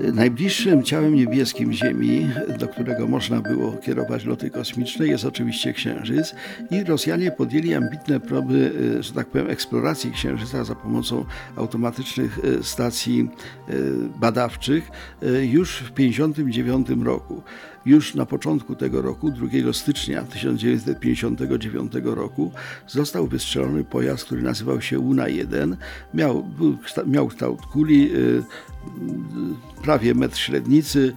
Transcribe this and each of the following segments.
Najbliższym ciałem niebieskim Ziemi, do którego można było kierować loty kosmiczne, jest oczywiście Księżyc i Rosjanie podjęli ambitne próby, e, że tak powiem, eksploracji Księżyca za pomocą automatycznych e, stacji e, badawczych już w 1959 roku. Już na początku tego roku, 2 stycznia 1959 roku, został wystrzelony pojazd, który nazywał się Luna-1. Miał, miał kształt kuli, prawie metr średnicy,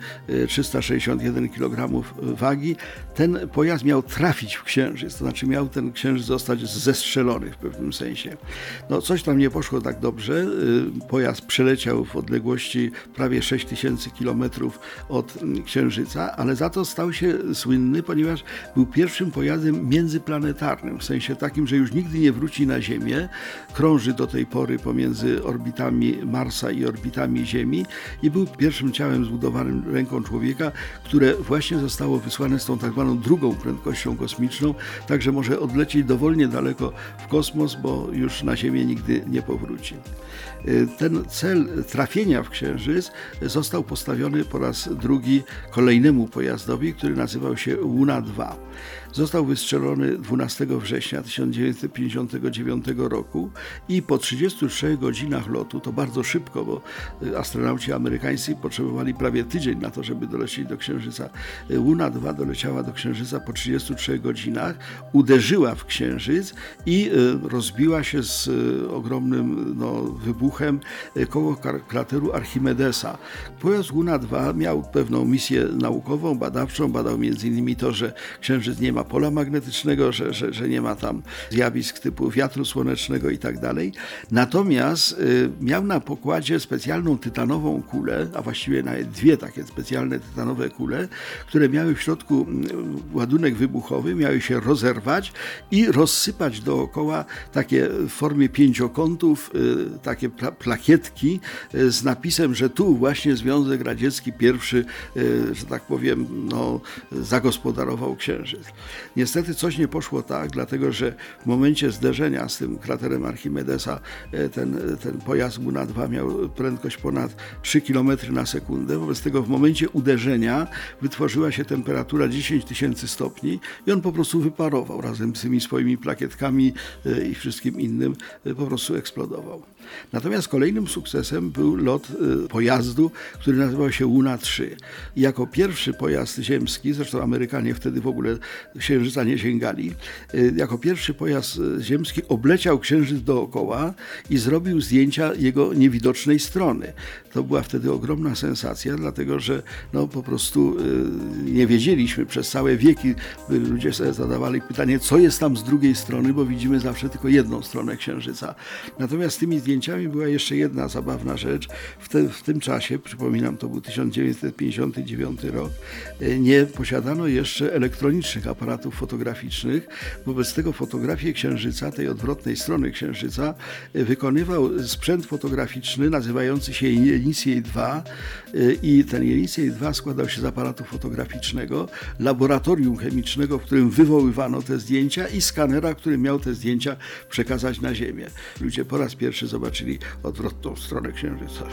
361 e, kg wagi. Ten pojazd miał trafić w księżyc, to znaczy miał ten księżyc zostać zestrzelony w pewnym sensie. No coś tam nie poszło tak dobrze. E, pojazd przeleciał w odległości prawie 6000 km od księżyca, ale za to stał się słynny, ponieważ był pierwszym pojazdem międzyplanetarnym, w sensie takim, że już nigdy nie wróci na Ziemię. Krąży do tej pory pomiędzy orbitami Marsa i orbitami Ziemi i był pierwszym ciałem zbudowanym ręką człowieka, które właśnie zostało wysłane z tą tak zwaną drugą prędkością kosmiczną, także może odlecieć dowolnie daleko w kosmos, bo już na Ziemię nigdy nie powróci. Y, ten cel trafienia w Księżyc został postawiony po raz drugi kolejnemu pojazdowi, który nazywał się Luna 2. Został wystrzelony 12 września 1959 roku i po 33 godzinach lotu, to bardzo szybko, bo y, astronauci amerykańscy potrzebowali prawie tydzień na to, żeby dolecieć do Księżyca. Luna 2 doleciała do Księżyca po 33 godzinach, uderzyła w Księżyc i rozbiła się z ogromnym no, wybuchem e, koło krateru Archimedesa. Pojazd Luna 2 miał pewną misję naukową, badawczą. Badał m.in. to, że Księżyc nie ma pola magnetycznego, że, że, że nie ma tam zjawisk typu wiatru słonecznego i tak. Natomiast miał na pokładzie specjalną tytanową kulę, a właściwie nawet dwie takie specjalne tytanowe kule, które miały w środku ładunek wybuchowy, miały się rozerwać i rozsypać dookoła takie w formie pięciokątów, y, takie plakietki e, z napisem, że tu właśnie Związek Radziecki pierwszy, e, że tak powiem, no, zagospodarował Księżyc. Niestety coś nie poszło tak, dlatego że w momencie zderzenia z tym kraterem Archimedesa ten, ten pojazd Luna 2 miał prędkość ponad 3 km na sekundę. Wobec tego w momencie uderzenia wytworzyła się temperatura 10 tysięcy stopni i on po prostu wyparował razem z tymi swoimi plakietkami i wszystkim innym, po prostu eksplodował. Natomiast kolejnym sukcesem był lot y, pojazdu, który nazywał się Luna 3. I jako pierwszy pojazd ziemski, zresztą Amerykanie wtedy w ogóle księżyca nie sięgali, jako pierwszy pojazd ziemski obleciał księżyc dookoła i zrobił zdjęcia jego niewidocznej strony. To była wtedy ogromna sensacja, dlatego że no, po prostu nie wiedzieliśmy przez całe wieki, ludzie sobie zadawali pytanie, co jest tam z drugiej strony, bo widzimy zawsze tylko jedną stronę księżyca. Natomiast tymi zdjęciami była jeszcze jedna zabawna rzecz. W, te, w tym czasie, przypominam, to był 1959 rok, e, nie posiadano jeszcze elektronicznych aparatów fotograficznych. Wobec tego fotografię Księżyca, tej odwrotnej strony Księżyca, e, wykonywał sprzęt fotograficzny nazywający się Jenisiej 2 e, i ten Jenisiej 2 składał się z aparatu fotograficznego, laboratorium chemicznego, w którym wywoływano te zdjęcia i skanera, który miał te zdjęcia przekazać na Ziemię. Ludzie po raz pierwszy zobaczyli odwrotną stronę Księżyca.